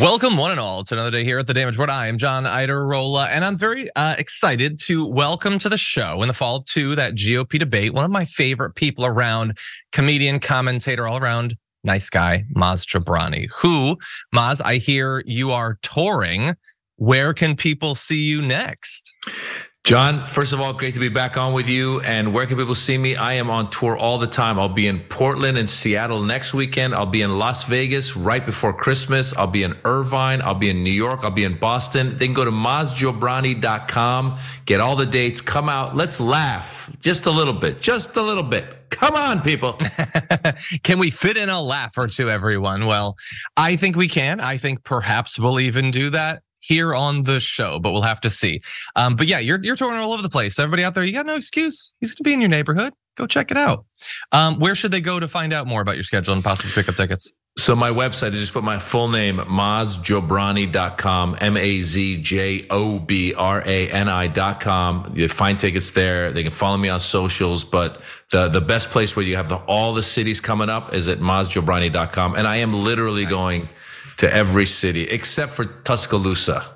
Welcome, one and all, to another day here at the Damage Report. I am John Iadarola, and I'm very uh, excited to welcome to the show in the fall to that GOP debate. One of my favorite people around, comedian, commentator, all around nice guy, Maz Jobrani. Who, Maz, I hear you are touring. Where can people see you next? John, first of all, great to be back on with you. And where can people see me? I am on tour all the time. I'll be in Portland and Seattle next weekend. I'll be in Las Vegas right before Christmas. I'll be in Irvine. I'll be in New York. I'll be in Boston. Then go to mazjobrani.com, get all the dates, come out. Let's laugh just a little bit, just a little bit. Come on, people. can we fit in a laugh or two, everyone? Well, I think we can. I think perhaps we'll even do that here on the show, but we'll have to see. Um, but yeah, you're you're touring all over the place. Everybody out there, you got no excuse. He's going to be in your neighborhood. Go check it out. Um, where should they go to find out more about your schedule and possibly pick up tickets? So my website, I just put my full name, mazjobrani.com, M-A-Z-J-O-B-R-A-N-I.com. You find tickets there. They can follow me on socials, but the, the best place where you have the, all the cities coming up is at mazjobrani.com. And I am literally nice. going to every city except for Tuscaloosa.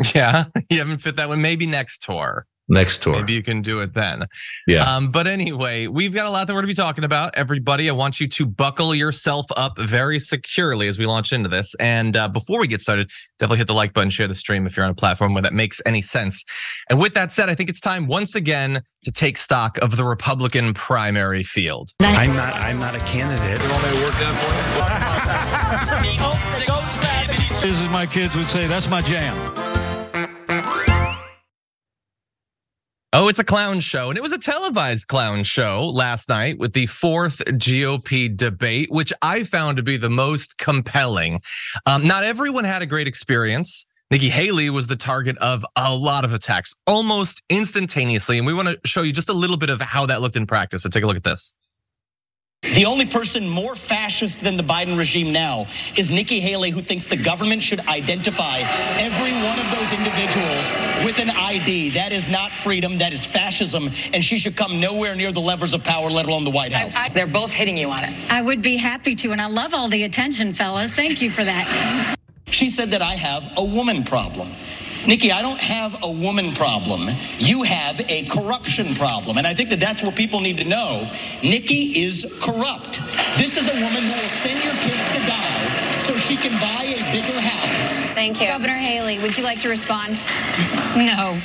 Yeah, you haven't fit that one. Maybe next tour. Next tour. Maybe you can do it then. Yeah. Um, but anyway, we've got a lot that we're going to be talking about. Everybody, I want you to buckle yourself up very securely as we launch into this. And uh, before we get started, definitely hit the like button, share the stream if you're on a platform where that makes any sense. And with that said, I think it's time once again to take stock of the Republican primary field. I'm not. I'm not a candidate. As my kids would say, that's my jam. Oh, it's a clown show. And it was a televised clown show last night with the fourth GOP debate, which I found to be the most compelling. Um, not everyone had a great experience. Nikki Haley was the target of a lot of attacks almost instantaneously. And we want to show you just a little bit of how that looked in practice. So take a look at this. The only person more fascist than the Biden regime now is Nikki Haley, who thinks the government should identify every one of those individuals with an ID. That is not freedom, that is fascism, and she should come nowhere near the levers of power, let alone the White House. I, I, they're both hitting you on it. I would be happy to, and I love all the attention, fellas. Thank you for that. She said that I have a woman problem. Nikki, I don't have a woman problem. You have a corruption problem. And I think that that's what people need to know. Nikki is corrupt. This is a woman who will send your kids to die so she can buy a bigger house. Thank you. Governor Haley, would you like to respond? No.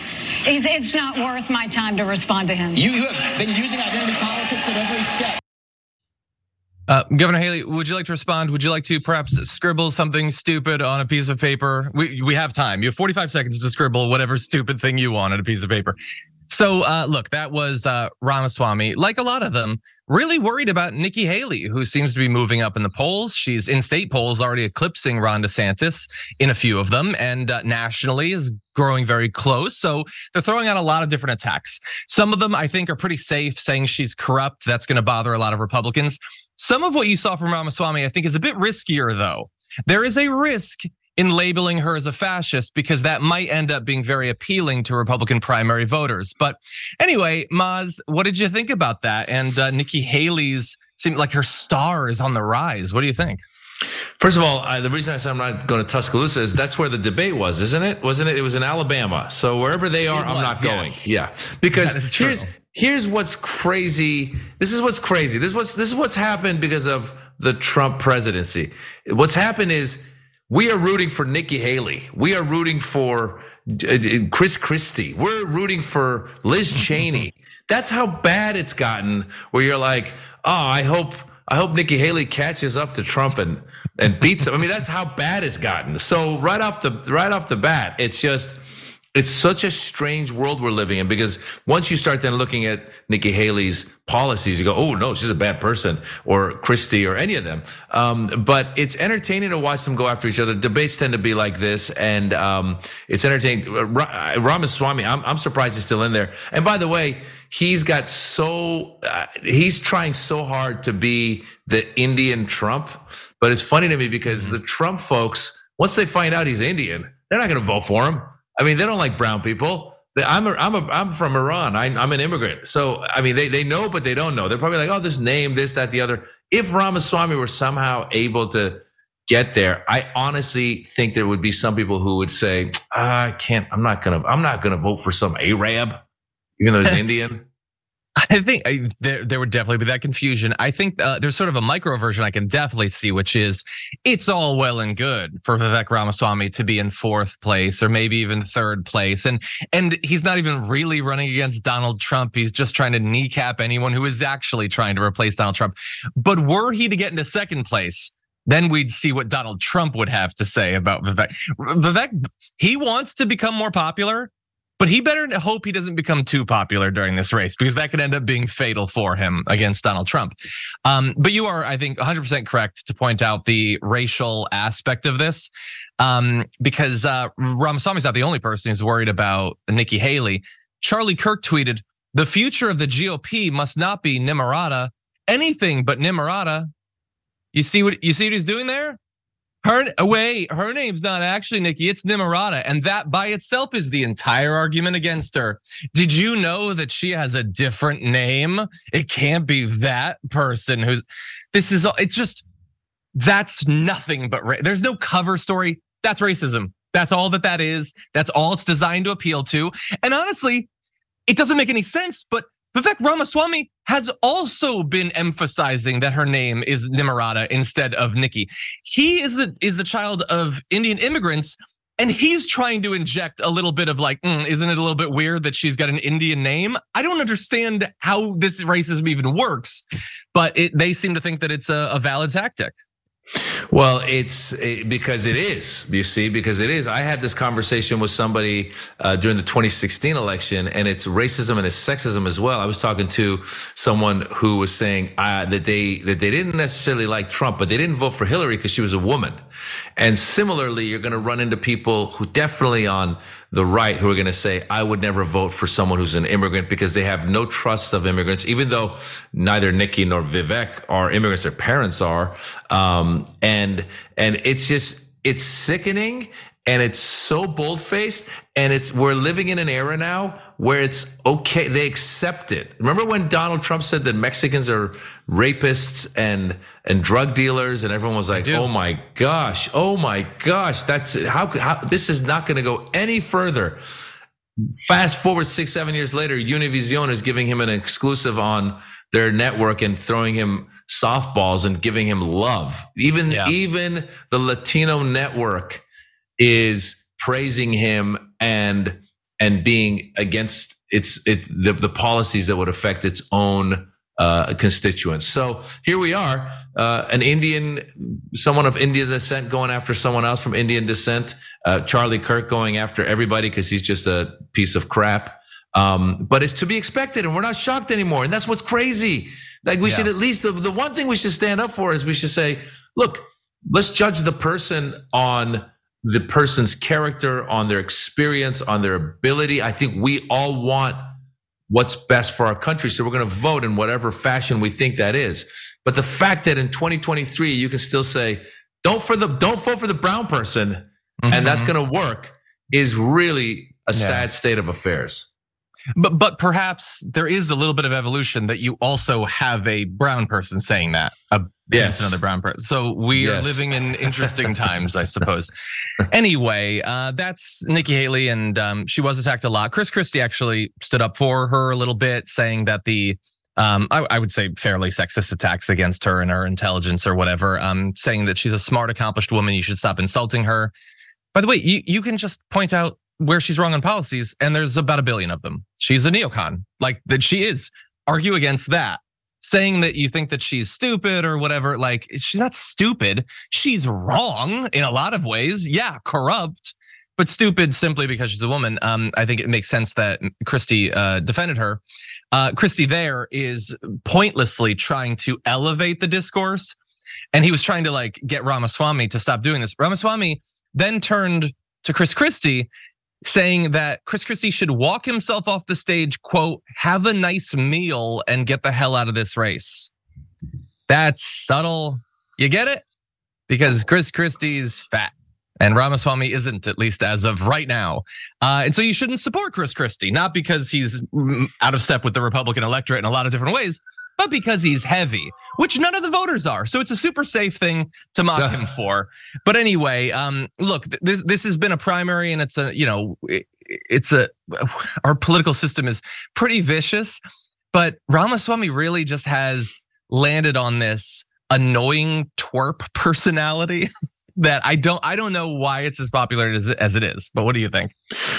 It's not worth my time to respond to him. You, you have been using identity politics at every step. Uh, Governor Haley, would you like to respond? Would you like to perhaps scribble something stupid on a piece of paper? We we have time. You have 45 seconds to scribble whatever stupid thing you want on a piece of paper. So uh, look, that was uh, Ramaswamy, like a lot of them, really worried about Nikki Haley, who seems to be moving up in the polls. She's in state polls already eclipsing Ron DeSantis in a few of them, and uh, nationally is growing very close. So they're throwing out a lot of different attacks. Some of them I think are pretty safe, saying she's corrupt. That's going to bother a lot of Republicans. Some of what you saw from Ramaswamy, I think, is a bit riskier, though. There is a risk in labeling her as a fascist because that might end up being very appealing to Republican primary voters. But anyway, Maz, what did you think about that? And uh, Nikki Haley's seemed like her star is on the rise. What do you think? First of all, I, the reason I said I'm not going to Tuscaloosa is that's where the debate was, isn't it? Wasn't it? It was in Alabama. So wherever they are, I'm not going. Yeah, because here's here's what's crazy. This is what's crazy. This is what's this is what's happened because of the Trump presidency. What's happened is we are rooting for Nikki Haley. We are rooting for uh, Chris Christie. We're rooting for Liz Cheney. That's how bad it's gotten. Where you're like, oh, I hope I hope Nikki Haley catches up to Trump and and beats him. I mean, that's how bad it's gotten. So right off the right off the bat, it's just it's such a strange world we're living in because once you start then looking at Nikki Haley's policies, you go, oh no, she's a bad person, or Christie, or any of them. Um, but it's entertaining to watch them go after each other. Debates tend to be like this, and um, it's entertaining. Ramaswamy, I'm, I'm surprised he's still in there. And by the way, he's got so uh, he's trying so hard to be the Indian Trump. But it's funny to me because the Trump folks, once they find out he's Indian, they're not going to vote for him. I mean, they don't like brown people. I'm a, I'm a, I'm from Iran. I, am an immigrant. So I mean, they they know, but they don't know. They're probably like, oh, this name, this, that, the other. If Ramaswamy were somehow able to get there. I honestly think there would be some people who would say, ah, I can't, I'm not going to, I'm not going to vote for some Arab, even though he's Indian. I think I, there there would definitely be that confusion. I think uh, there's sort of a micro version I can definitely see, which is it's all well and good for Vivek Ramaswamy to be in fourth place or maybe even third place, and and he's not even really running against Donald Trump. He's just trying to kneecap anyone who is actually trying to replace Donald Trump. But were he to get into second place, then we'd see what Donald Trump would have to say about Vivek. Vivek, he wants to become more popular. But he better hope he doesn't become too popular during this race because that could end up being fatal for him against Donald Trump. Um, but you are, I think, 100% correct to point out the racial aspect of this um, because uh, Ramaswamy's not the only person who's worried about Nikki Haley. Charlie Kirk tweeted, The future of the GOP must not be Nimrata, anything but Nimrata. You see what you see what he's doing there? Her wait, her name's not actually Nikki, it's Nimrata, and that by itself is the entire argument against her. Did you know that she has a different name? It can't be that person who's. This is it's just that's nothing but there's no cover story. That's racism. That's all that that is. That's all it's designed to appeal to. And honestly, it doesn't make any sense. But Vivek Ramaswamy has also been emphasizing that her name is Nimrata instead of Nikki. He is the is the child of Indian immigrants. And he's trying to inject a little bit of like, mm, isn't it a little bit weird that she's got an Indian name? I don't understand how this racism even works, but it, they seem to think that it's a, a valid tactic. Well, it's it, because it is, you see, because it is. I had this conversation with somebody uh, during the 2016 election, and it's racism and it's sexism as well. I was talking to someone who was saying uh, that they that they didn't necessarily like Trump, but they didn't vote for Hillary because she was a woman. And similarly, you're going to run into people who definitely on the right who are going to say, I would never vote for someone who's an immigrant because they have no trust of immigrants, even though neither Nikki nor Vivek are immigrants, their parents are. Um, and, and it's just, it's sickening and it's so bold faced and it's we're living in an era now where it's okay they accept it. Remember when donald trump said that mexicans are rapists and and drug dealers and everyone was like oh my gosh oh my gosh that's how, how this is not going to go any further. Fast forward six seven years later univision is giving him an exclusive on their network and throwing him softballs and giving him love. Even yeah. even the latino network is praising him and and being against its it the, the policies that would affect its own uh, constituents. So here we are, uh, an Indian, someone of Indian descent going after someone else from Indian descent. Uh, Charlie Kirk going after everybody because he's just a piece of crap. Um, but it's to be expected, and we're not shocked anymore. And that's what's crazy. Like we yeah. should at least the, the one thing we should stand up for is we should say, look, let's judge the person on the person's character, on their experience, on their ability. I think we all want what's best for our country. So we're going to vote in whatever fashion we think that is. But the fact that in 2023, you can still say, don't for the, don't vote for the brown person. Mm-hmm. And that's mm-hmm. going to work is really a yeah. sad state of affairs. But but perhaps there is a little bit of evolution that you also have a brown person saying that yes. another brown person. So we yes. are living in interesting times, I suppose. anyway, uh, that's Nikki Haley, and um, she was attacked a lot. Chris Christie actually stood up for her a little bit, saying that the um, I, I, would say fairly sexist attacks against her and her intelligence or whatever, um, saying that she's a smart, accomplished woman. You should stop insulting her. By the way, you, you can just point out where she's wrong on policies, and there's about a billion of them. She's a neocon, like that she is. Argue against that. Saying that you think that she's stupid or whatever, like she's not stupid. She's wrong in a lot of ways. Yeah, corrupt, but stupid simply because she's a woman. Um, I think it makes sense that Christie uh, defended her. Uh, Christie there is pointlessly trying to elevate the discourse, and he was trying to like get Ramaswamy to stop doing this. Ramaswamy then turned to Chris Christie saying that Chris Christie should walk himself off the stage, quote, have a nice meal and get the hell out of this race. That's subtle. You get it? Because Chris Christie's fat and Ramaswamy isn't, at least as of right now. Uh, and so you shouldn't support Chris Christie, not because he's mm, out of step with the Republican electorate in a lot of different ways, but because he's heavy. Which none of the voters are. So it's a super safe thing to mock him for. But anyway, um, look, this this has been a primary, and it's a you know, it, it's a our political system is pretty vicious. But Ramaswamy really just has landed on this annoying twerp personality that I don't I don't know why it's as popular as, as it is. But what do you think?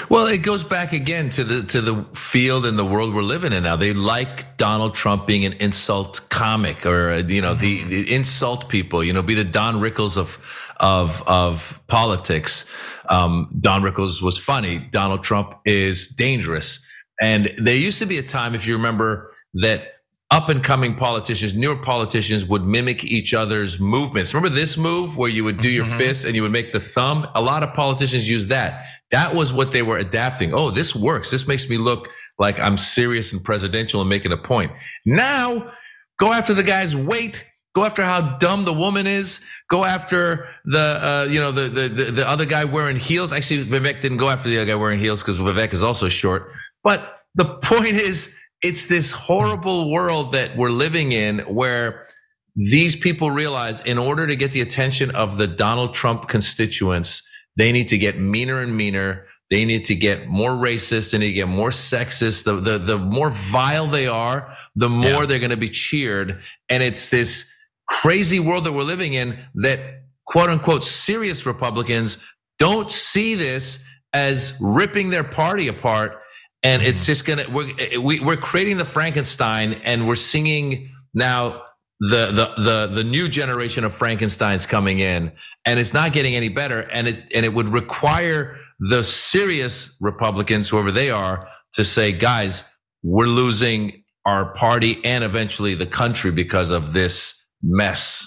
Well, it goes back again to the to the field and the world we're living in now. They like Donald Trump being an insult comic, or you know, the, the insult people. You know, be the Don Rickles of of of politics. Um, Don Rickles was funny. Donald Trump is dangerous. And there used to be a time, if you remember, that up and coming politicians, newer politicians would mimic each other's movements. Remember this move where you would do your mm-hmm. fist and you would make the thumb? A lot of politicians use that. That was what they were adapting. Oh, this works. This makes me look like I'm serious and presidential and making a point. Now, go after the guy's weight. Go after how dumb the woman is. Go after the, uh, you know, the, the, the, the other guy wearing heels. Actually, Vivek didn't go after the other guy wearing heels because Vivek is also short. But the point is, it's this horrible world that we're living in where these people realize in order to get the attention of the Donald Trump constituents, they need to get meaner and meaner. They need to get more racist. They need to get more sexist. The, the, the more vile they are, the more yeah. they're going to be cheered. And it's this crazy world that we're living in that quote unquote serious Republicans don't see this as ripping their party apart and it's mm-hmm. just gonna we're we, are we are creating the Frankenstein, and we're singing now the the the the new generation of Frankenstein's coming in, and it's not getting any better, and it and it would require the serious Republicans, whoever they are, to say, guys, we're losing our party and eventually the country because of this mess.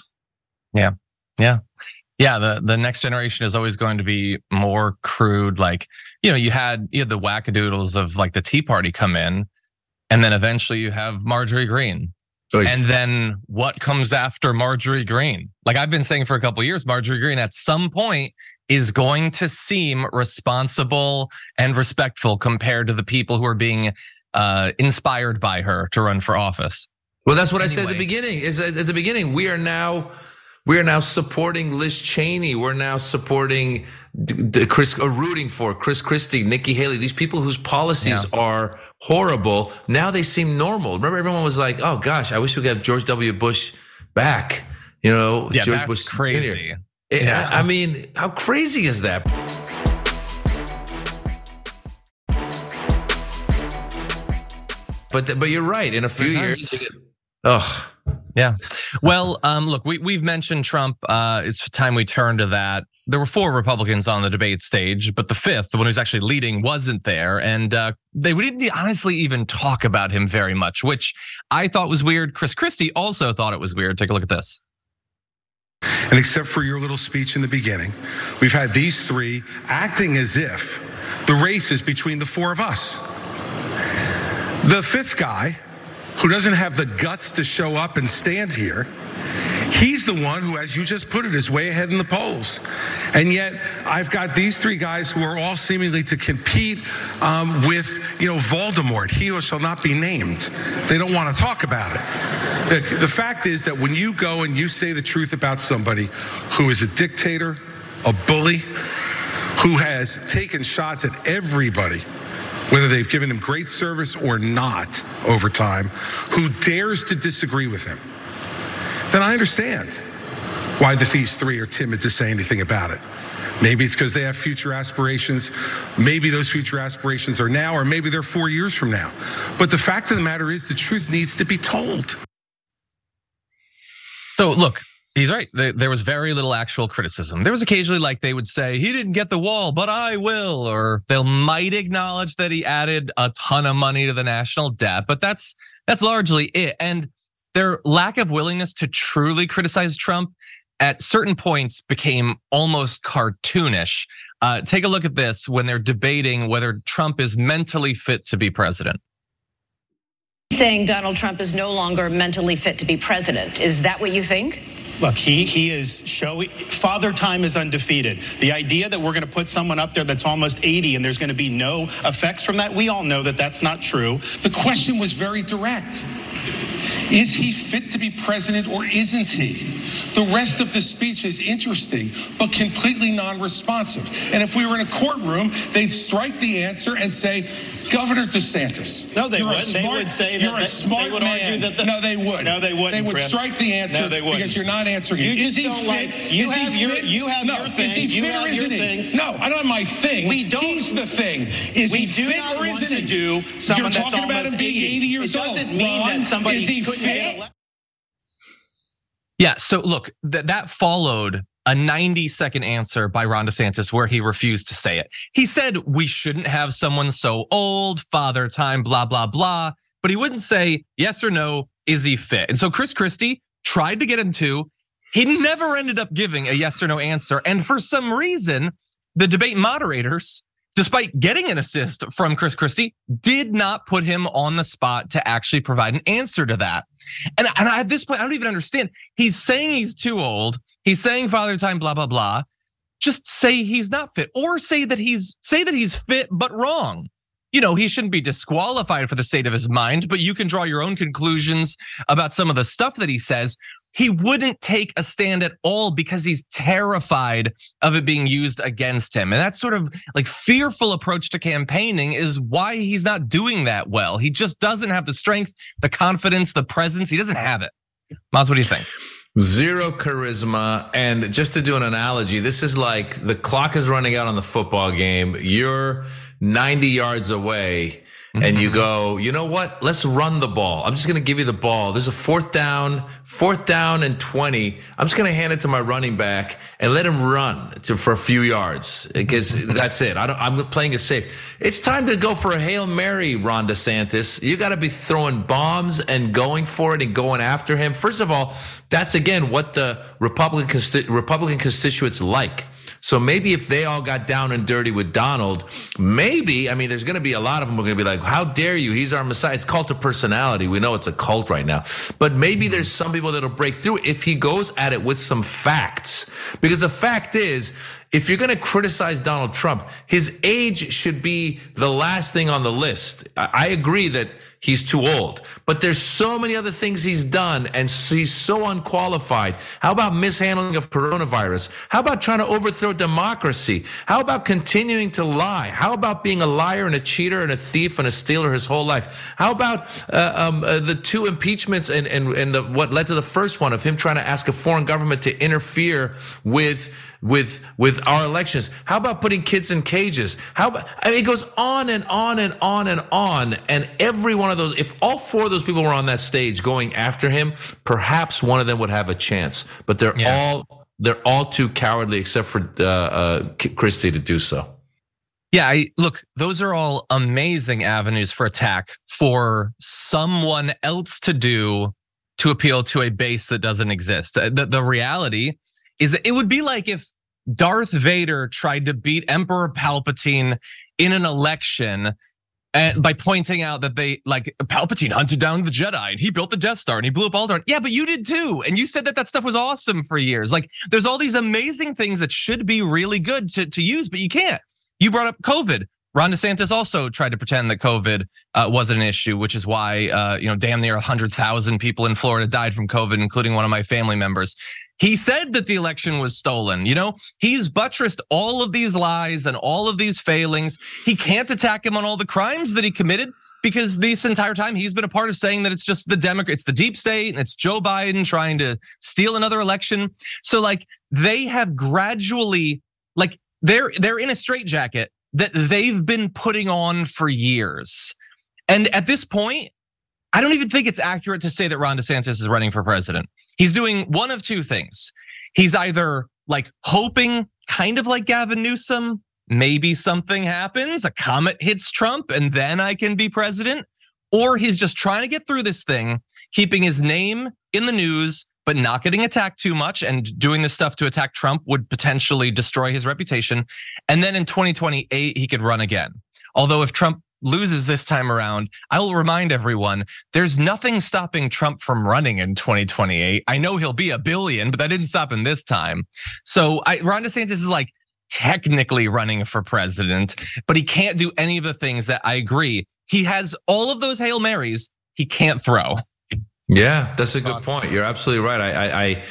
Yeah, yeah, yeah. The the next generation is always going to be more crude, like you know, you had you had the wackadoodles of like the Tea Party come in, and then eventually you have Marjorie Greene Oy. And then what comes after Marjorie Greene Like I've been saying for a couple years, Marjorie Greene at some point is going to seem responsible and respectful compared to the people who are being uh, inspired by her to run for office. Well, that's what anyway. I said at the beginning. Is at the beginning we are now we are now supporting Liz Cheney. We're now supporting Chris, uh, rooting for Chris Christie, Nikki Haley, these people whose policies yeah. are horrible. Now they seem normal. Remember, everyone was like, "Oh gosh, I wish we could have George W. Bush back." You know, yeah, George Bush crazy. Yeah. I mean, how crazy is that? But but you're right. In a few years, oh yeah. Well, um, look, we we've mentioned Trump. Uh, it's time we turn to that. There were four Republicans on the debate stage, but the fifth, the one who's actually leading, wasn't there, and uh, they didn't honestly even talk about him very much, which I thought was weird. Chris Christie also thought it was weird. Take a look at this. And except for your little speech in the beginning, we've had these three acting as if the race is between the four of us. The fifth guy who doesn't have the guts to show up and stand here. He's the one who, as you just put it, is way ahead in the polls. And yet, I've got these three guys who are all seemingly to compete um, with, you know, Voldemort. He who shall not be named. They don't want to talk about it. The, the fact is that when you go and you say the truth about somebody who is a dictator, a bully, who has taken shots at everybody, whether they've given him great service or not over time, who dares to disagree with him, then I understand why the these three are timid to say anything about it. Maybe it's because they have future aspirations. Maybe those future aspirations are now, or maybe they're four years from now. But the fact of the matter is, the truth needs to be told. So, look, He's right. There was very little actual criticism. There was occasionally like they would say, he didn't get the wall, but I will. Or they'll might acknowledge that he added a ton of money to the national debt, but that's that's largely it. And their lack of willingness to truly criticize Trump at certain points became almost cartoonish. Uh, take a look at this when they're debating whether Trump is mentally fit to be president. Saying Donald Trump is no longer mentally fit to be president. Is that what you think? Look, he he is showing father time is undefeated. The idea that we're going to put someone up there that's almost 80 and there's going to be no effects from that, we all know that that's not true. The question was very direct. Is he fit to be president or isn't he? The rest of the speech is interesting, but completely non responsive. And if we were in a courtroom, they'd strike the answer and say, Governor DeSantis. No, they you're would. Smart, they would say you're that a smart they would man. argue that the, no, they would. No, they wouldn't. They would Chris. strike the answer no, they wouldn't. because you're not answering you it. Is he don't fit? Like, you is have he your, fit? you have no. your thing. Is he you fit or isn't he? No, I don't have my thing. We don't. He's the thing. Is we he do fit not or isn't he? Do someone You're talking that's about him being 80 years it old. doesn't mean Ron, that somebody is he fit? Yeah. So look, that that followed a 90 second answer by Ron DeSantis where he refused to say it. He said we shouldn't have someone so old, father time, blah, blah, blah. But he wouldn't say yes or no, is he fit? And so Chris Christie tried to get into. He never ended up giving a yes or no answer. And for some reason, the debate moderators, despite getting an assist from Chris Christie, did not put him on the spot to actually provide an answer to that. And, and at this point, I don't even understand. He's saying he's too old. He's saying father time, blah, blah, blah. Just say he's not fit or say that he's say that he's fit, but wrong. You know, he shouldn't be disqualified for the state of his mind, but you can draw your own conclusions about some of the stuff that he says. He wouldn't take a stand at all because he's terrified of it being used against him. And that sort of like fearful approach to campaigning is why he's not doing that well. He just doesn't have the strength, the confidence, the presence. He doesn't have it. Miles, what do you think? Zero charisma. And just to do an analogy, this is like the clock is running out on the football game. You're 90 yards away and you mm-hmm. go, you know what? Let's run the ball. I'm just going to give you the ball. There's a fourth down, fourth down and 20. I'm just going to hand it to my running back and let him run to, for a few yards because that's it. I am playing it safe. It's time to go for a Hail Mary, Ron DeSantis. You got to be throwing bombs and going for it and going after him. First of all, that's again what the Republican, Republican constituents like. So maybe if they all got down and dirty with Donald, maybe, I mean, there's going to be a lot of them who are going to be like, how dare you? He's our messiah. It's cult of personality. We know it's a cult right now. But maybe mm-hmm. there's some people that'll break through if he goes at it with some facts. Because the fact is, if you're going to criticize Donald Trump, his age should be the last thing on the list. I agree that he's too old. But there's so many other things he's done and he's so unqualified. How about mishandling of coronavirus? How about trying to overthrow democracy? How about continuing to lie? How about being a liar and a cheater and a thief and a stealer his whole life? How about uh, um, uh, the two impeachments and, and, and the, what led to the first one of him trying to ask a foreign government to interfere with with with our elections? How about putting kids in cages? How about, I mean, it goes on and on and on and on. And every one of those, if all four of those people were on that stage going after him, perhaps one of them would have a chance. But they're yeah. all they're all too cowardly, except for uh, uh, Christie to do so. Yeah, I, look, those are all amazing avenues for attack for someone else to do to appeal to a base that doesn't exist. The, the reality is that it would be like if Darth Vader tried to beat Emperor Palpatine in an election and by pointing out that they like Palpatine hunted down the Jedi and he built the Death Star and he blew up Alderaan. Yeah, but you did too, and you said that that stuff was awesome for years. Like, there's all these amazing things that should be really good to to use, but you can't. You brought up COVID. Ron DeSantis also tried to pretend that COVID uh, wasn't an issue, which is why uh, you know damn near 100,000 people in Florida died from COVID, including one of my family members. He said that the election was stolen. You know, he's buttressed all of these lies and all of these failings. He can't attack him on all the crimes that he committed because this entire time he's been a part of saying that it's just the Democrat, it's the deep state, and it's Joe Biden trying to steal another election. So like they have gradually, like they're they're in a straitjacket that they've been putting on for years. And at this point, I don't even think it's accurate to say that Ron DeSantis is running for president. He's doing one of two things. He's either like hoping, kind of like Gavin Newsom, maybe something happens, a comet hits Trump, and then I can be president. Or he's just trying to get through this thing, keeping his name in the news, but not getting attacked too much and doing this stuff to attack Trump would potentially destroy his reputation. And then in 2028, he could run again. Although if Trump loses this time around, I will remind everyone there's nothing stopping Trump from running in 2028. I know he'll be a billion, but that didn't stop him this time. So I, Ron DeSantis is like technically running for president, but he can't do any of the things that I agree. He has all of those Hail Marys, he can't throw. Yeah, that's a good point. You're absolutely right. I, I, I,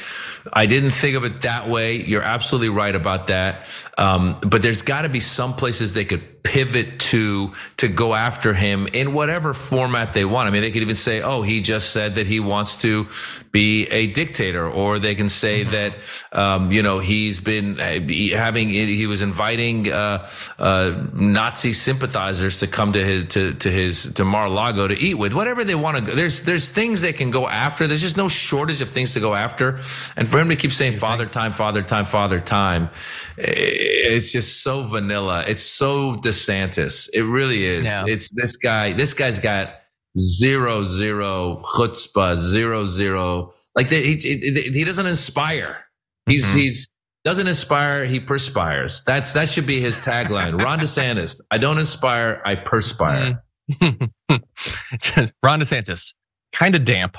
I didn't think of it that way. You're absolutely right about that. Um, but there's got to be some places they could pivot to to go after him in whatever format they want. I mean, they could even say, "Oh, he just said that he wants to be a dictator," or they can say mm-hmm. that um, you know he's been uh, having he was inviting uh, uh, Nazi sympathizers to come to his to to his to Mar-a-Lago to eat with. Whatever they want to go. There's there's things they can go after. There's just no shortage of things to go after. And for him to keep saying "Father Time, Father Time, Father Time," it's just so vanilla. It's so DeSantis. It really is. Yeah. It's this guy. This guy's got zero zero chutzpah, zero zero. Like he he doesn't inspire. He's mm-hmm. he's doesn't inspire. He perspires. That's that should be his tagline. Ron DeSantis. I don't inspire. I perspire. Ron DeSantis, kind of damp.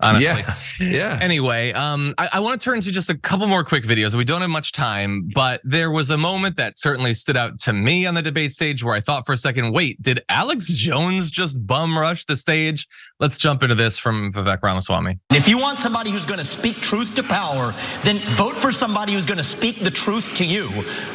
Honestly. Yeah. yeah. Anyway, um, I, I want to turn to just a couple more quick videos. We don't have much time, but there was a moment that certainly stood out to me on the debate stage where I thought for a second, wait, did Alex Jones just bum rush the stage? Let's jump into this from Vivek Ramaswamy. If you want somebody who's going to speak truth to power, then vote for somebody who's going to speak the truth to you.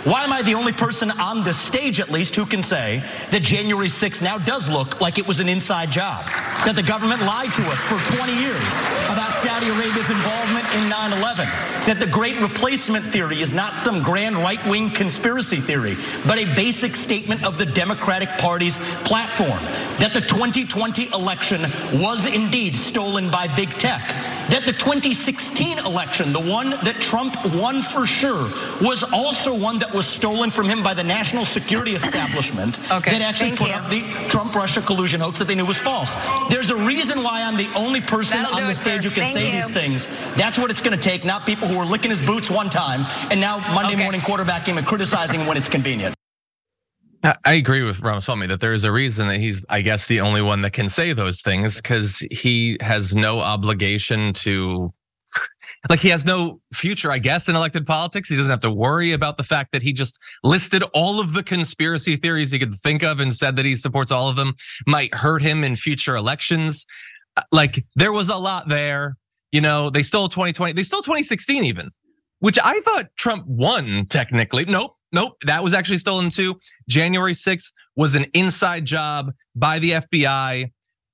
Why am I the only person on the stage, at least, who can say that January 6th now does look like it was an inside job? That the government lied to us for 20 years about Saudi Arabia's involvement in 9 11. That the great replacement theory is not some grand right wing conspiracy theory, but a basic statement of the Democratic Party's platform. That the 2020 election was indeed stolen by big tech that the 2016 election, the one that Trump won for sure, was also one that was stolen from him by the national security establishment okay. that actually Thank put you. up the Trump Russia collusion hoax that they knew was false. There's a reason why I'm the only person That'll on the it, stage sir. who can Thank say you. these things. That's what it's going to take, not people who were licking his boots one time and now Monday Okay. morning quarterbacking and criticizing him when it's convenient. I agree with Ramaswamy that there is a reason that he's, I guess, the only one that can say those things because he has no obligation to, like, he has no future, I guess, in elected politics. He doesn't have to worry about the fact that he just listed all of the conspiracy theories he could think of and said that he supports all of them might hurt him in future elections. Uh, Like, there was a lot there. You know, they stole 2020, they stole 2016 even, which I thought Trump won technically. Nope. Nope, that was actually stolen too. January 6th was an inside job by the FBI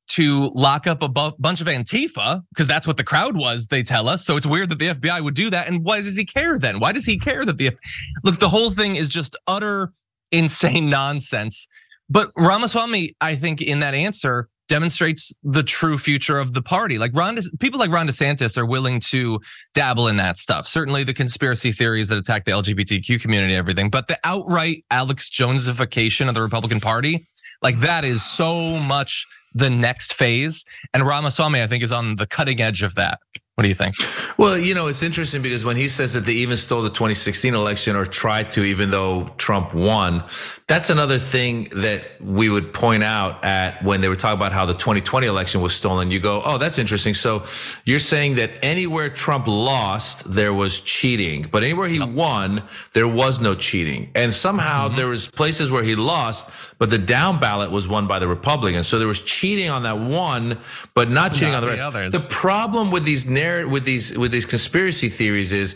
to lock up a bu- bunch of Antifa because that's what the crowd was, they tell us. So it's weird that the FBI would do that. And why does he care then? Why does he care that the Look, the whole thing is just utter insane nonsense. But Ramaswamy, I think in that answer demonstrates the true future of the party. Like Ron, people like Ron DeSantis are willing to dabble in that stuff. Certainly the conspiracy theories that attack the LGBTQ community everything, but the outright Alex Jonesification of the Republican Party, like that is so much the next phase. And Ramaswamy, I think, is on the cutting edge of that. What do you think? Well, you know, it's interesting because when he says that they even stole the 2016 election or tried to, even though Trump won, that's another thing that we would point out at when they were talking about how the 2020 election was stolen. You go, oh, that's interesting. So you're saying that anywhere Trump lost, there was cheating, but anywhere he won, there was no cheating. And somehow mm-hmm. there was places where he lost, but the down ballot was won by the Republicans. So there was cheating on that one, but not cheating Not on the rest. others. The problem with these narr- with these with these conspiracy theories is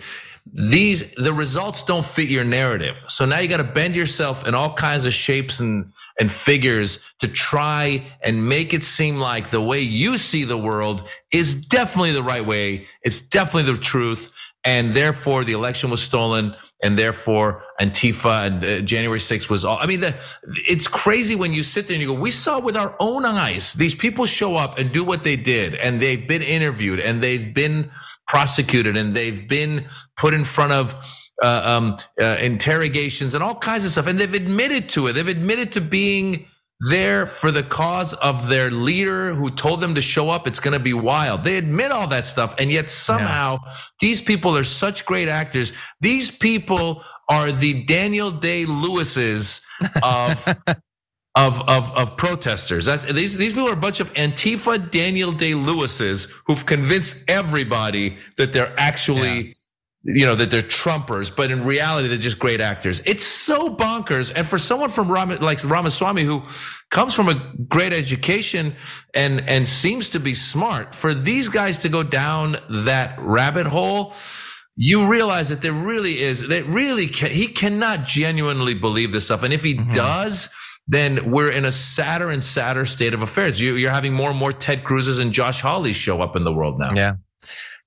these the results don't fit your narrative. So now you got to bend yourself in all kinds of shapes and and figures to try and make it seem like the way you see the world is definitely the right way. It's definitely the truth. And therefore the election was stolen and therefore Antifa and uh, January 6th was all. I mean, the, it's crazy when you sit there and you go, we saw with our own eyes. These people show up and do what they did and they've been interviewed and they've been prosecuted and they've been put in front of uh, um, uh, interrogations and all kinds of stuff. And they've admitted to it. They've admitted to being there for the cause of their leader who told them to show up. It's going to be wild. They admit all that stuff. And yet somehow these people are such great actors. These people are the Daniel Day Lewis's of. Of, of of protesters. That's these these people are a bunch of Antifa Daniel Day Lewis's who've convinced everybody that they're actually you know that they're Trumpers, but in reality they're just great actors. It's so bonkers. And for someone from Ram, like Ramaswamy who comes from a great education and and seems to be smart, for these guys to go down that rabbit hole, you realize that there really is that really can, he cannot genuinely believe this stuff. And if he mm-hmm. does then we're in a sadder and sadder state of affairs. You, are having more and more Ted Cruz's and Josh Hawleys show up in the world now. Yeah.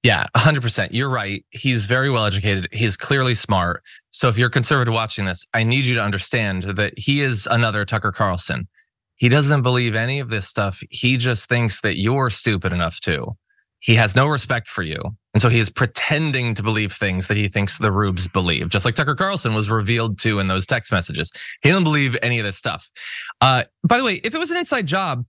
Yeah, 100%. You're right. He's very well educated. He's clearly smart. So if you're conservative watching this, I need you to understand that he is another Tucker Carlson. He doesn't believe any of this stuff. He just thinks that you're stupid enough to. He has no respect for you. And so he is pretending to believe things that he thinks the rubes believe, just like Tucker Carlson was revealed to in those text messages. He doesn't believe any of this stuff. Uh, by the way, if it was an inside job,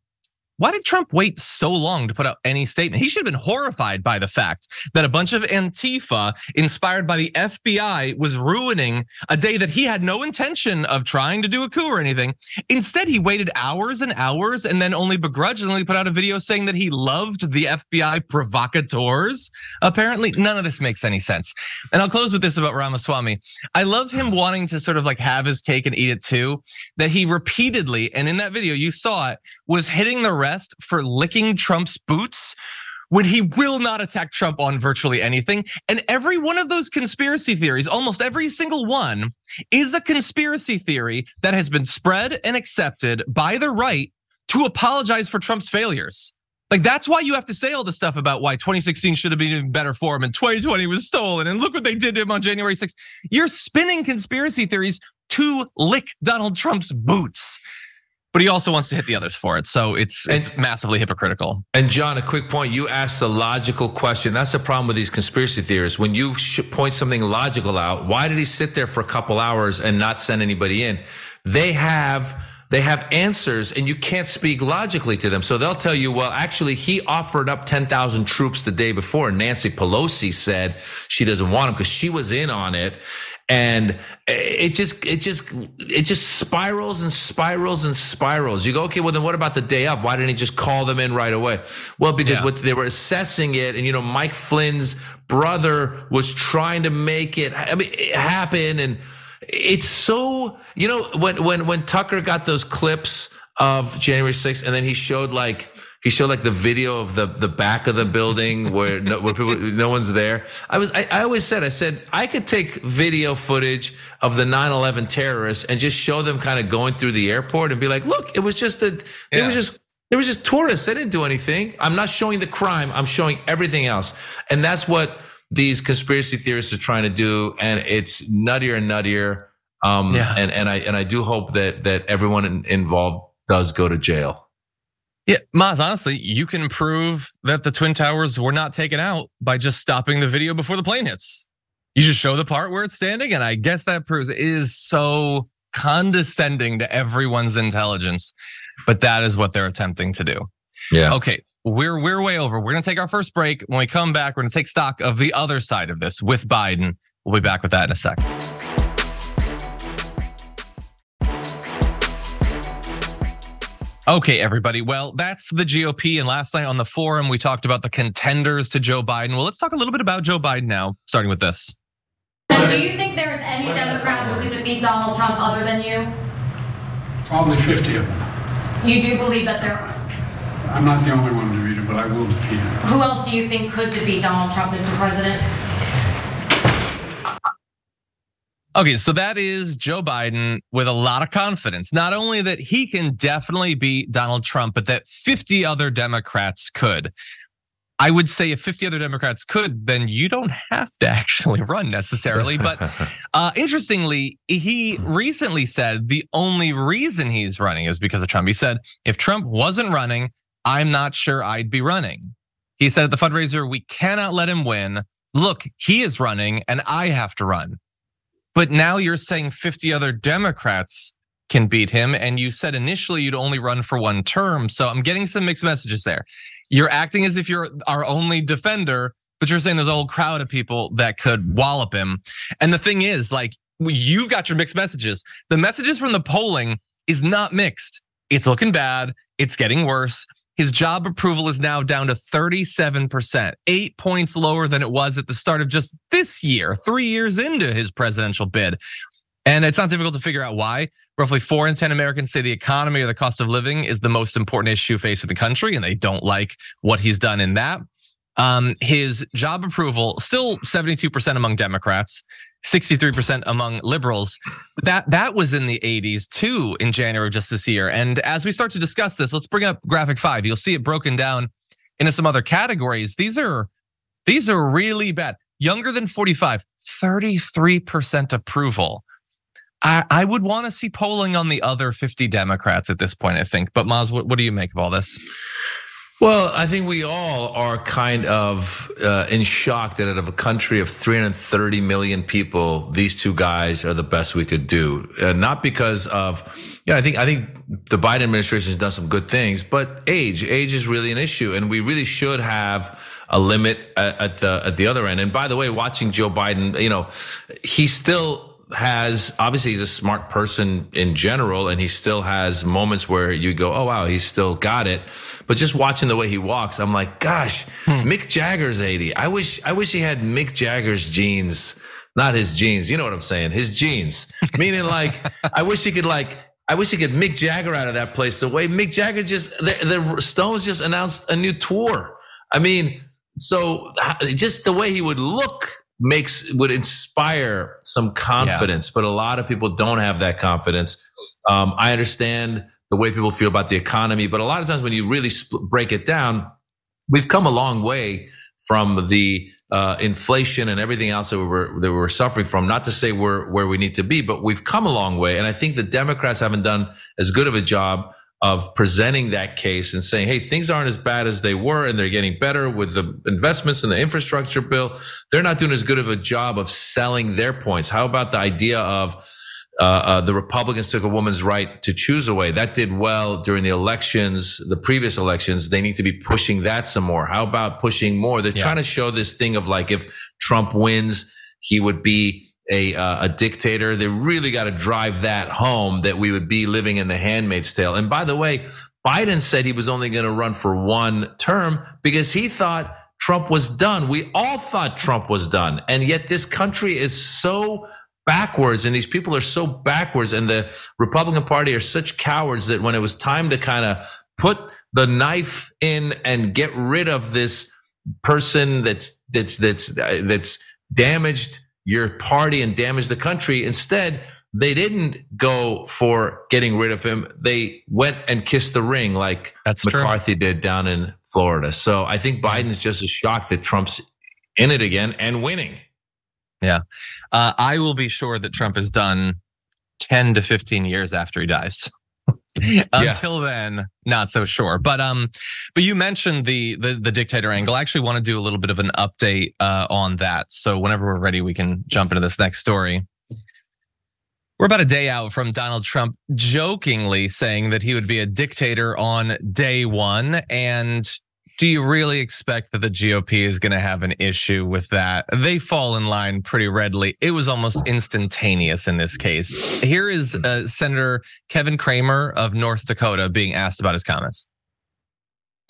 why did Trump wait so long to put out any statement? He should have been horrified by the fact that a bunch of Antifa inspired by the FBI was ruining a day that he had no intention of trying to do a coup or anything. Instead, he waited hours and hours and then only begrudgingly put out a video saying that he loved the FBI provocateurs. Apparently, none of this makes any sense. And I'll close with this about Ramaswamy. I love him wanting to sort of like have his cake and eat it too, that he repeatedly, and in that video, you saw it, was hitting the arrest for licking Trump's boots when he will not attack Trump on virtually anything. And every one of those conspiracy theories, almost every single one, is a conspiracy theory that has been spread and accepted by the right to apologize for Trump's failures. Like that's why you have to say all the stuff about why 2016 should have been in better for him and 2020 was stolen and look what they did to him on January 6th. You're spinning conspiracy theories to lick Donald Trump's boots but he also wants to hit the others for it. So it's, it's massively hypocritical. And John, a quick point. You asked a logical question. That's the problem with these conspiracy theorists. When you point something logical out, why did he sit there for a couple hours and not send anybody in? They have they have answers and you can't speak logically to them. So they'll tell you, well, actually, he offered up 10,000 troops the day before. Nancy Pelosi said she doesn't want them because she was in on it and it just it just it just spirals and spirals and spirals. You go okay well then what about the day of? Why didn't he just call them in right away? Well because yeah. what they were assessing it and you know mike flynn's brother was trying to make it i mean it happen and it's so you know when when when tucker got those clips of january 6th and then he showed like he showed like the video of the the back of the building where no, where people no one's there. I was I, I always said I said I could take video footage of the 9/11 terrorists and just show them kind of going through the airport and be like, look, it was just a it was just there was just tourists. They didn't do anything. I'm not showing the crime. I'm showing everything else, and that's what these conspiracy theorists are trying to do. And it's nuttier and nuttier. Um, yeah. And and I and I do hope that that everyone involved does go to jail. Yeah, Maz, honestly, you can prove that the Twin Towers were not taken out by just stopping the video before the plane hits. You just show the part where it's standing, and I guess that proves it is so condescending to everyone's intelligence. But that is what they're attempting to do. Yeah. Okay. We're we're way over. We're gonna take our first break. When we come back, we're gonna take stock of the other side of this with Biden. We'll be back with that in a second. Okay, everybody. Well, that's the GOP. And last night on the forum, we talked about the contenders to Joe Biden. Well, let's talk a little bit about Joe Biden now, starting with this. Do you think there is any Democrat who could defeat Donald Trump other than you? Probably 50 of them. You do believe that there are? I'm not the only one to defeat him, but I will defeat him. Who else do you think could defeat Donald Trump, Mr. President? Okay, so that is Joe Biden with a lot of confidence. Not only that he can definitely beat Donald Trump, but that 50 other Democrats could. I would say if 50 other Democrats could, then you don't have to actually run necessarily. But uh, interestingly, he recently said the only reason he's running is because of Trump. He said, if Trump wasn't running, I'm not sure I'd be running. He said at the fundraiser, we cannot let him win. Look, he is running and I have to run. But now you're saying 50 other Democrats can beat him. And you said initially you'd only run for one term. So I'm getting some mixed messages there. You're acting as if you're our only defender, but you're saying there's a whole crowd of people that could wallop him. And the thing is, like, you've got your mixed messages. The messages from the polling is not mixed. It's looking bad. It's getting worse. His job approval is now down to 37%, eight points lower than it was at the start of just this year, three years into his presidential bid. And it's not difficult to figure out why. Roughly four in 10 Americans say the economy or the cost of living is the most important issue facing the country, and they don't like what he's done in that. Um, his job approval still 72% among Democrats, 63% among liberals. That that was in the 80s too in January of just this year. And as we start to discuss this, let's bring up graphic 5. You'll see it broken down into some other categories. These are these are really bad. Younger than 45, 33% approval. I, I would want to see polling on the other 50 Democrats at this point, I think. But Maz, what, what do you make of all this? Well, I think we all are kind of uh, in shock that out of a country of 330 million people, these two guys are the best we could do. Uh, not because of, yeah, I think I think the Biden administration has done some good things, but age, age is really an issue, and we really should have a limit at, at the at the other end. And by the way, watching Joe Biden, you know, he's still has obviously he's a smart person in general and he still has moments where you go oh wow he's still got it but just watching the way he walks i'm like gosh hmm. mick jagger's 80 i wish i wish he had mick jagger's jeans not his jeans you know what i'm saying his genes meaning like i wish he could like I wish he could Mick Jagger out of that place. The way Mick Jagger just, the, the Stones just announced a new tour. I mean, so just the way he would look makes would inspire some confidence, yeah. but a lot of people don't have that confidence. Um, I understand the way people feel about the economy, but a lot of times when you really sp- break it down, we've come a long way from the uh, inflation and everything else that we were that we were suffering from. Not to say we're where we need to be, but we've come a long way, and I think the Democrats haven't done as good of a job of presenting that case and saying, hey, things aren't as bad as they were and they're getting better with the investments in the infrastructure bill. They're not doing as good of a job of selling their points. How about the idea of uh, uh, the Republicans took a woman's right to choose away. That did well during the elections, the previous elections. They need to be pushing that some more. How about pushing more? They're yeah. trying to show this thing of like if Trump wins, he would be a uh, a dictator. They really got to drive that home that we would be living in the Handmaid's Tale. And by the way, Biden said he was only going to run for one term because he thought Trump was done. We all thought Trump was done, and yet this country is so backwards and these people are so backwards and the Republican Party are such cowards that when it was time to kind of put the knife in and get rid of this person that's that's that's that's damaged your party and damage the country. Instead, they didn't go for getting rid of him. They went and kissed the ring like That's McCarthy true. did down in Florida. So I think Biden's just as shocked that Trump's in it again and winning. Yeah. Uh, I will be sure that Trump is done 10 to 15 years after he dies. Until then, not so sure. But um, but you mentioned the the the dictator angle. I actually want to do a little bit of an update uh, on that. So whenever we're ready, we can jump into this next story. We're about a day out from Donald Trump jokingly saying that he would be a dictator on day one, and do you really expect that the GOP is going to have an issue with that? They fall in line pretty readily. It was almost instantaneous in this case. Here is uh, Senator Kevin Cramer of North Dakota being asked about his comments.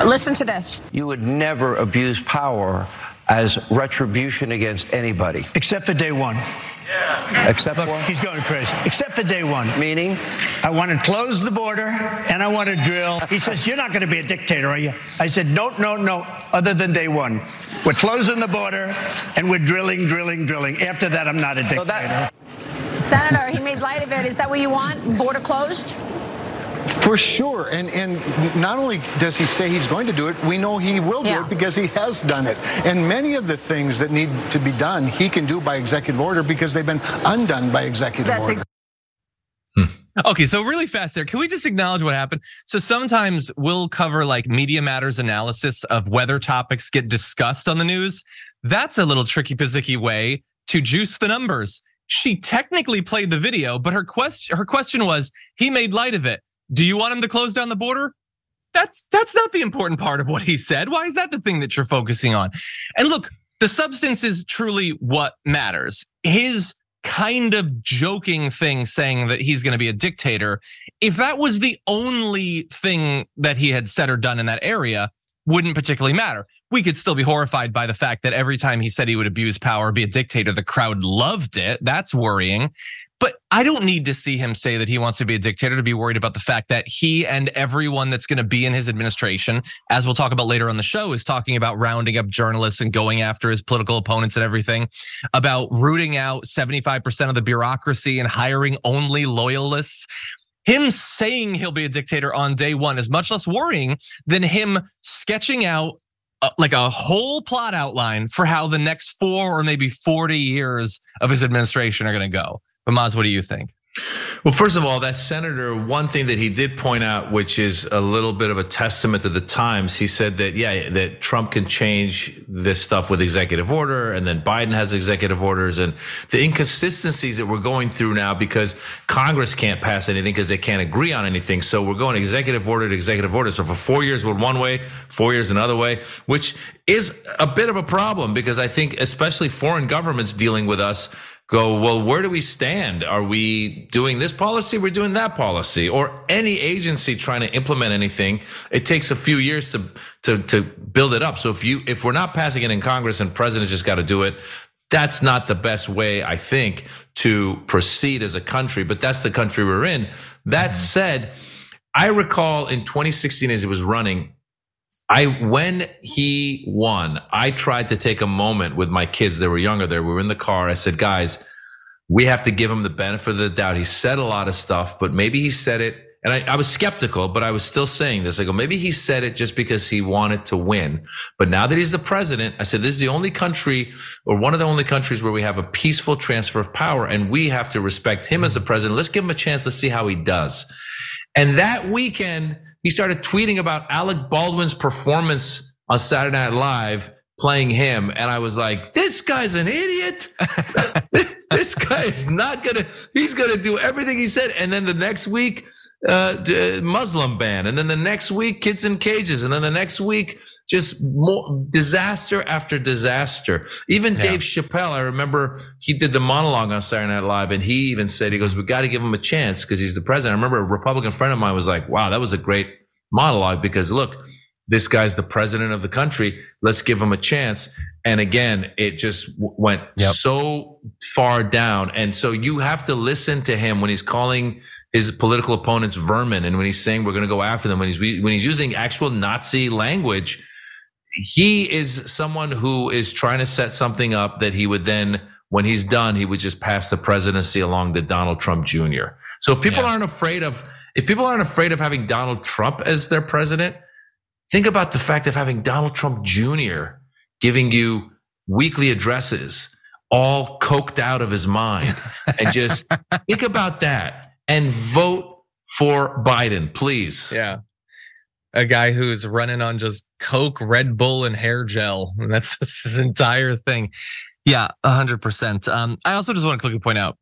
Listen to this. You would never abuse power as retribution against anybody. Except for day one. Except Look, for? He's going crazy. Except for day one. Meaning? I want to close the border and I want to drill. He says, You're not going to be a dictator, are you? I said, No, no, no, other than day one. We're closing the border and we're drilling, drilling, drilling. After that, I'm not a dictator. So that- Senator, he made light of it. Is that what you want? Border closed? For sure. And and not only does he say he's going to do it, we know he will do yeah. it because he has done it. And many of the things that need to be done, he can do by executive order because they've been undone by executive That's order. Ex- hmm. Okay, so really fast there. Can we just acknowledge what happened? So sometimes we'll cover like media matters analysis of whether topics get discussed on the news. That's a little tricky pizzicky way to juice the numbers. She technically played the video, but her question her question was he made light of it. Do you want him to close down the border? That's that's not the important part of what he said. Why is that the thing that you're focusing on? And look, the substance is truly what matters. His kind of joking thing saying that he's going to be a dictator, if that was the only thing that he had said or done in that area, wouldn't particularly matter. We could still be horrified by the fact that every time he said he would abuse power, be a dictator, the crowd loved it. That's worrying. But I don't need to see him say that he wants to be a dictator to be worried about the fact that he and everyone that's going to be in his administration, as we'll talk about later on the show, is talking about rounding up journalists and going after his political opponents and everything, about rooting out 75% of the bureaucracy and hiring only loyalists. Him saying he'll be a dictator on day one is much less worrying than him sketching out uh, like a whole plot outline for how the next four or maybe 40 years of his administration are going to go. But Maz, what do you think? Well, first of all, that senator, one thing that he did point out, which is a little bit of a testament to the times, he said that, yeah, that Trump can change this stuff with executive order, and then Biden has executive orders, and the inconsistencies that we're going through now because Congress can't pass anything because they can't agree on anything. So we're going executive order to executive order. So for four years, we're one way, four years another way, which is a bit of a problem because I think, especially foreign governments dealing with us, go, well, where do we stand? Are we doing this policy? We're doing that policy or any agency trying to implement anything. It takes a few years to, to, to build it up. So if you, if we're not passing it in Congress and president's just got to do it, that's not the best way, I think, to proceed as a country, but that's the country we're in. That mm-hmm. said, I recall in 2016 as he was running, I when he won, I tried to take a moment with my kids. They were younger. There, we were in the car. I said, "Guys, we have to give him the benefit of the doubt. He said a lot of stuff, but maybe he said it." And I, I was skeptical, but I was still saying this. I go, maybe he said it just because he wanted to win. But now that he's the president, I said, this is the only country or one of the only countries where we have a peaceful transfer of power and we have to respect him as the president. Let's give him a chance to see how he does. And that weekend, he started tweeting about Alec Baldwin's performance on Saturday Night Live playing him. And I was like, this guy's an idiot. this guy is not going to, he's going to do everything he said. And then the next week, uh, Muslim ban. And then the next week, kids in cages. And then the next week, just more disaster after disaster. Even yeah. Dave Chappelle, I remember he did the monologue on Saturday Night Live and he even said, he goes, we got to give him a chance because he's the president. I remember a Republican friend of mine was like, wow, that was a great monologue because look, this guy's the president of the country. Let's give him a chance. And again, it just went yep. so far down. And so you have to listen to him when he's calling his political opponents vermin and when he's saying we're going to go after them, when he's, when he's using actual Nazi language. He is someone who is trying to set something up that he would then, when he's done, he would just pass the presidency along to Donald Trump Jr. So if people yeah. aren't afraid of, if people aren't afraid of having Donald Trump as their president, think about the fact of having Donald Trump Jr. giving you weekly addresses, all coked out of his mind. and just think about that and vote for Biden, please. Yeah. A guy who's running on just Coke, Red Bull, and hair gel. And that's his entire thing. Yeah, 100%. Um, I also just want to quickly point out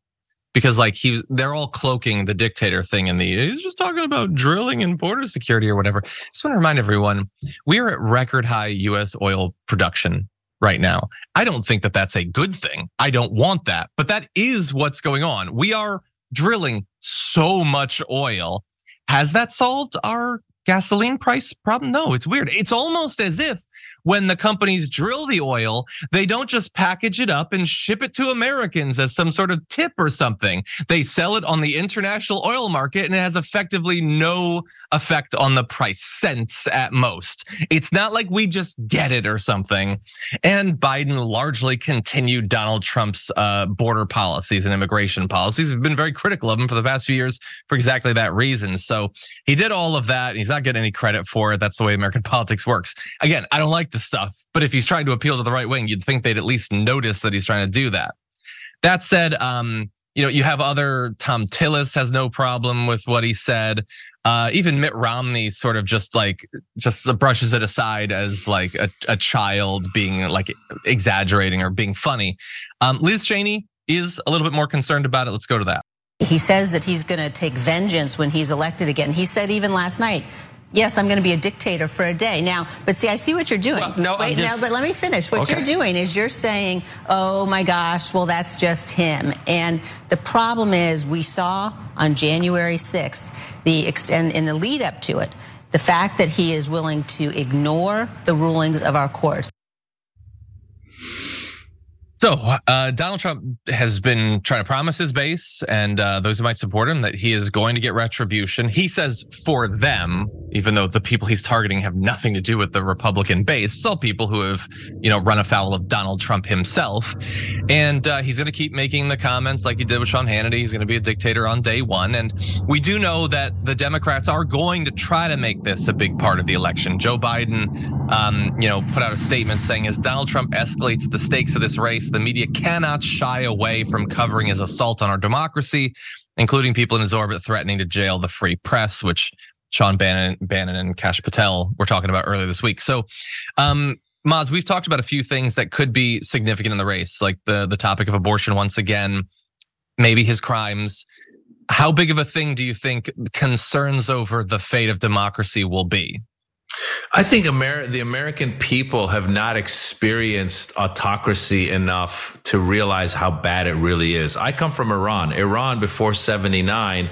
because like he was they're all cloaking the dictator thing in the he's just talking about drilling and border security or whatever. I Just want to remind everyone we are at record high US oil production right now. I don't think that that's a good thing. I don't want that, but that is what's going on. We are drilling so much oil. Has that solved our gasoline price problem? No, it's weird. It's almost as if when the companies drill the oil, they don't just package it up and ship it to Americans as some sort of tip or something. They sell it on the international oil market and it has effectively no effect on the price, cents at most. It's not like we just get it or something. And Biden largely continued Donald Trump's uh, border policies and immigration policies. We've been very critical of him for the past few years for exactly that reason. So he did all of that. and He's not getting any credit for it. That's the way American politics works. Again, I don't like the stuff, but if he's trying to appeal to the right wing, you'd think they'd at least notice that he's trying to do that. That said, um, you know, you have other Thom Tillis has no problem with what he said. Uh, even Mitt Romney sort of just like just brushes it aside as like a, a child being like exaggerating or being funny. Um, Liz Cheney is a little bit more concerned about it. Let's go to that. He says that he's going to take vengeance when he's elected again. He said even last night, yes, I'm going to be a dictator for a day. Now, but see, I see what you're doing. Well, no, Wait, just, now, but let me finish. What okay. you're doing is you're saying, oh my gosh, well, that's just him. And the problem is we saw on January 6th, the extend in the lead up to it, the fact that he is willing to ignore the rulings of our courts. So uh, Donald Trump has been trying to promise his base and uh, those who might support him that he is going to get retribution. He says for them, even though the people he's targeting have nothing to do with the Republican base. It's all people who have, you know, run afoul of Donald Trump himself. And uh, he's going to keep making the comments like he did with Sean Hannity. He's going to be a dictator on day one. And we do know that the Democrats are going to try to make this a big part of the election. Joe Biden, um, you know, put out a statement saying as Donald Trump escalates the stakes of this race, the media cannot shy away from covering his assault on our democracy, including people in his orbit threatening to jail the free press, which Sean Bannon, Bannon and Kash Patel were talking about earlier this week. So, um, Maz, we've talked about a few things that could be significant in the race, like the the topic of abortion once again, maybe his crimes. How big of a thing do you think concerns over the fate of democracy will be? I think the American people have not experienced autocracy enough to realize how bad it really is. I come from Iran. Iran before 79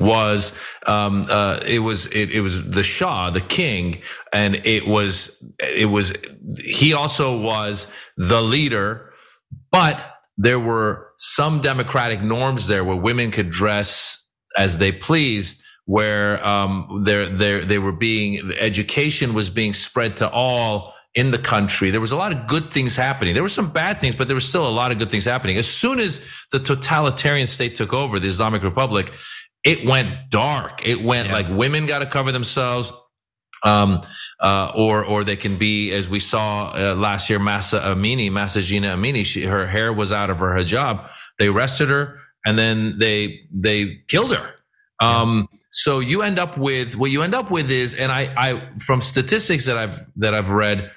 was, um, uh, it was, it, it was the Shah, the king, and it was, it was, he also was the leader, but there were some democratic norms there where women could dress as they pleased where um, they're, they're, they were being, education was being spread to all in the country. There was a lot of good things happening. There were some bad things, but there was still a lot of good things happening. As soon as the totalitarian state took over, the Islamic Republic, it went dark. It went yeah. like women got to cover themselves. Um, uh, or, or they can be, as we saw uh, last year, Mahsa Amini, Mahsa Jina Amini, she, her hair was out of her hijab. They arrested her and then they, they killed her. Um, so you end up with what you end up with is, and I, I from statistics that I've that I've read,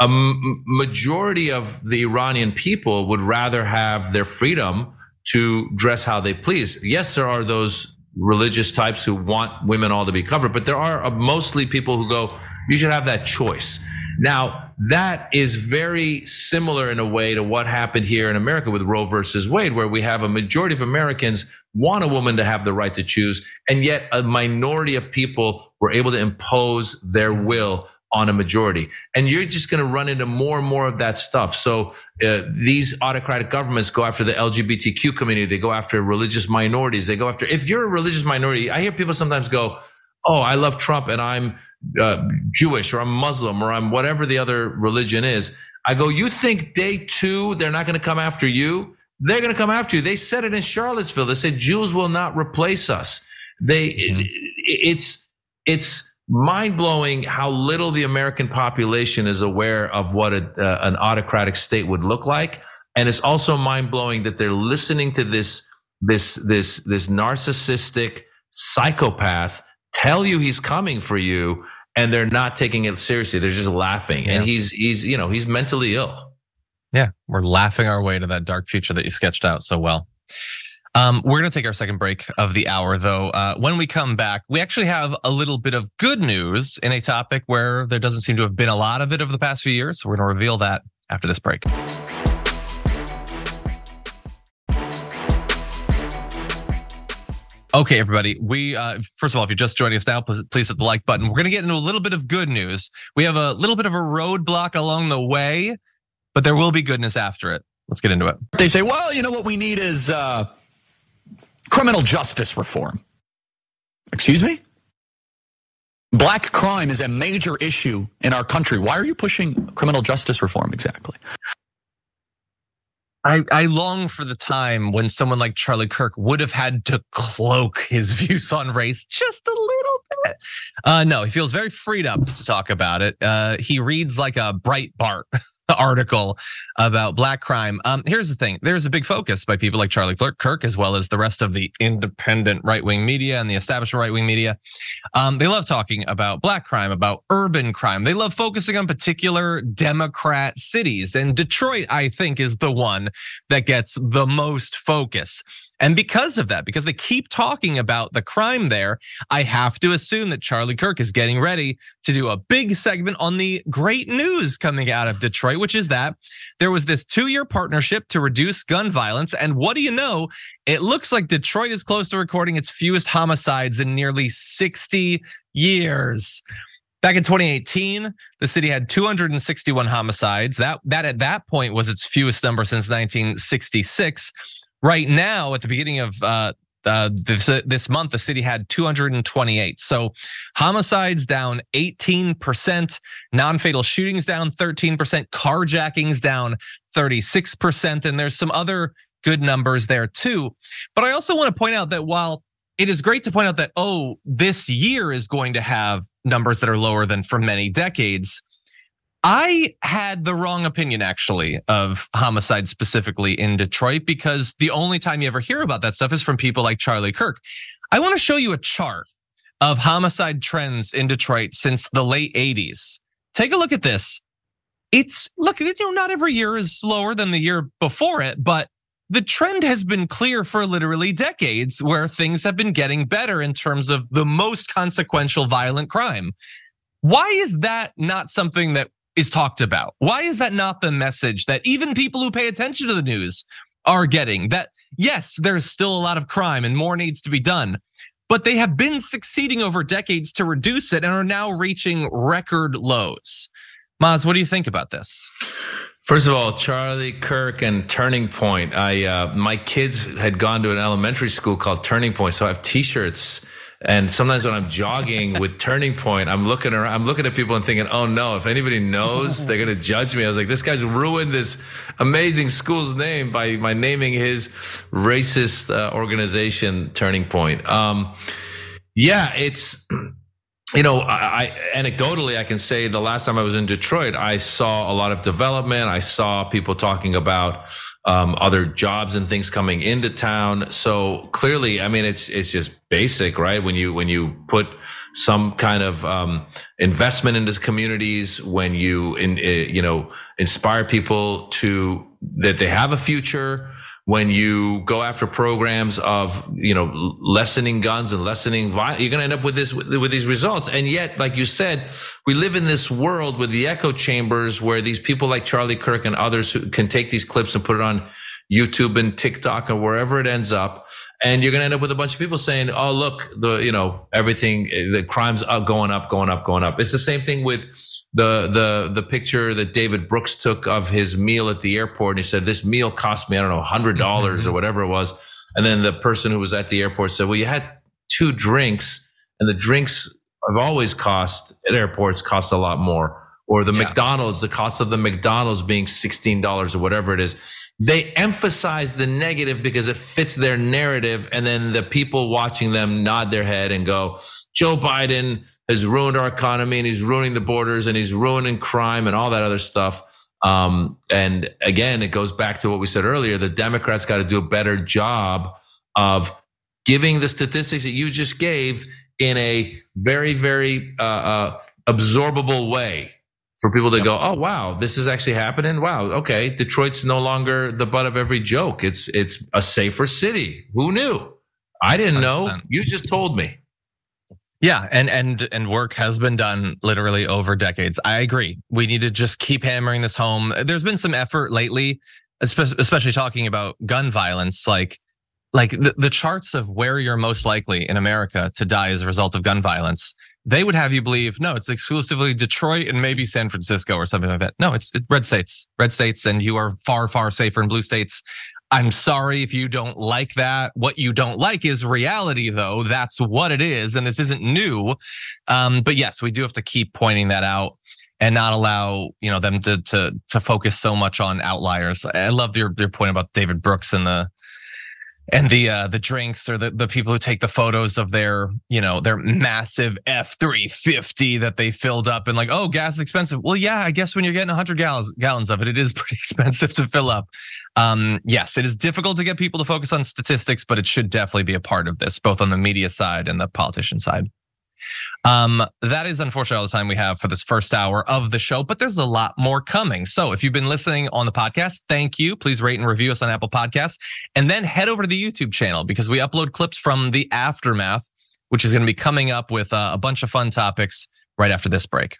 a m- majority of the Iranian people would rather have their freedom to dress how they please. Yes, there are those religious types who want women all to be covered, but there are uh, mostly people who go, you should have that choice. Now, that is very similar in a way to what happened here in America with Roe versus Wade, where we have a majority of Americans want a woman to have the right to choose, and yet a minority of people were able to impose their will on a majority. And you're just going to run into more and more of that stuff. So uh, these autocratic governments go after the LGBTQ community. They go after religious minorities. They go after, if you're a religious minority, I hear people sometimes go, Oh, I love Trump and I'm uh, Jewish or I'm Muslim or I'm whatever the other religion is. I go, you think day two, they're not going to come after you? They're going to come after you. They said it in Charlottesville. They said Jews will not replace us. They, mm-hmm. it, it's, it's mind blowing how little the American population is aware of what a, uh, an autocratic state would look like. And it's also mind blowing that they're listening to this, this, this, this narcissistic psychopath tell you he's coming for you and they're not taking it seriously. They're just laughing. Yeah. And he's he's you know, he's mentally ill. Yeah, we're laughing our way to that dark future that you sketched out so well. Um, we're going to take our second break of the hour, though. Uh, when we come back, we actually have a little bit of good news in a topic where there doesn't seem to have been a lot of it over the past few years. So we're going to reveal that after this break. Okay, everybody. We uh, first of all, if you're just joining us now, please, please hit the like button. We're going to get into a little bit of good news. We have a little bit of a roadblock along the way, but there will be goodness after it. Let's get into it. They say, well, you know what we need is uh, criminal justice reform. Excuse me. Black crime is a major issue in our country. Why are you pushing criminal justice reform exactly? I, I long for the time when someone like Charlie Kirk would have had to cloak his views on race just a little bit. Uh, no, he feels very freed up to talk about it. Uh, he reads like a Breitbart article about black crime. Um, here's the thing: there's a big focus by people like Charlie Kirk, as well as the rest of the independent right wing media and the established right wing media. Um, they love talking about black crime, about urban crime. They love focusing on particular Democrat cities, and Detroit, I think, is the one that gets the most focus. And because of that, because they keep talking about the crime there, I have to assume that Charlie Kirk is getting ready to do a big segment on the great news coming out of Detroit, which is that there was this two year partnership to reduce gun violence. And what do you know? It looks like Detroit is close to recording its fewest homicides in nearly 60 years. Back in 2018, the city had 261 homicides. That that at that point was its fewest number since 1966. Right now, at the beginning of uh, uh, this uh, this month, the city had 228. So homicides down 18%, non-fatal shootings down 13%, carjackings down 36%, and there's some other good numbers there too. But I also want to point out that while it is great to point out that oh, this year is going to have numbers that are lower than for many decades. I had the wrong opinion actually of homicide specifically in Detroit because the only time you ever hear about that stuff is from people like Charlie Kirk. I want to show you a chart of homicide trends in Detroit since the late 80s. Take a look at this. It's look, you know, not every year is lower than the year before it, but the trend has been clear for literally decades where things have been getting better in terms of the most consequential violent crime. Why is that not something that is talked about? Why is that not the message that even people who pay attention to the news are getting? That yes, there's still a lot of crime and more needs to be done, but they have been succeeding over decades to reduce it and are now reaching record lows. Maz, what do you think about this? First of all, Charlie Kirk and Turning Point. I uh, my kids had gone to an elementary school called Turning Point, so I have T-shirts. And sometimes when I'm jogging with Turning Point, I'm looking around, I'm looking at people and thinking, "Oh no! If anybody knows, they're going to judge me." I was like, "This guy's ruined this amazing school's name by by naming his racist uh, organization Turning Point." Um, yeah, it's you know, I, I, anecdotally, I can say the last time I was in Detroit, I saw a lot of development. I saw people talking about um, other jobs and things coming into town. So clearly, I mean, it's it's just basic, right? When you when you put some kind of um, investment into communities, when you in, eh, you know inspire people to that they have a future when you go after programs of you know lessening guns and lessening violence, you're going to end up with this with, these results. And yet, like you said, we live in this world with the echo chambers where these people like Charlie Kirk and others who can take these clips and put it on YouTube and TikTok and wherever it ends up. And you're going to end up with a bunch of people saying, "Oh, look, the you know everything, the crimes are going up, going up, going up." It's the same thing with the the the picture that David Brooks took of his meal at the airport. And he said, "This meal cost me I don't know hundred dollars mm-hmm. or whatever it was." And then the person who was at the airport said, "Well, you had two drinks, and the drinks have always cost at airports cost a lot more." Or the yeah. McDonald's, the cost of the McDonald's being sixteen dollars or whatever it is. They emphasize the negative because it fits their narrative, and then the people watching them nod their head and go, "Joe Biden." has ruined our economy and he's ruining the borders and he's ruining crime and all that other stuff. Um, and again, it goes back to what we said earlier. The Democrats got to do a better job of giving the statistics that you just gave in a very, very uh, uh, absorbable way for people to yep. go, oh wow, this is actually happening. Wow, okay, Detroit's no longer the butt of every joke. It's it's a safer city. Who knew? I didn't 100%. know. You just told me. Yeah, and and and work has been done literally over decades. I agree. We need to just keep hammering this home. There's been some effort lately, especially talking about gun violence, like like the, the charts of where you're most likely in America to die as a result of gun violence. They would have you believe no, it's exclusively Detroit and maybe San Francisco or something like that. No, it's, it's red states, red states, and you are far far safer in blue states. I'm sorry if you don't like that. What you don't like is reality, though. That's what it is. And this isn't new. Um, but yes, we do have to keep pointing that out and not allow, you know, them to, to, to focus so much on outliers. I love your, your point about David Brooks and the, and the uh the drinks or the, the people who take the photos of their you know their massive f350 that they filled up and like oh gas is expensive. Well yeah i guess when you're getting 100 gallons gallons of it it is pretty expensive to fill up. Um yes it is difficult to get people to focus on statistics but it should definitely be a part of this both on the media side and the politician side Um, that is unfortunately all the time we have for this first hour of the show, but there's a lot more coming. So if you've been listening on the podcast, thank you. Please rate and review us on Apple Podcasts and then head over to the YouTube channel because we upload clips from the aftermath, which is going to be coming up with uh, a bunch of fun topics right after this break.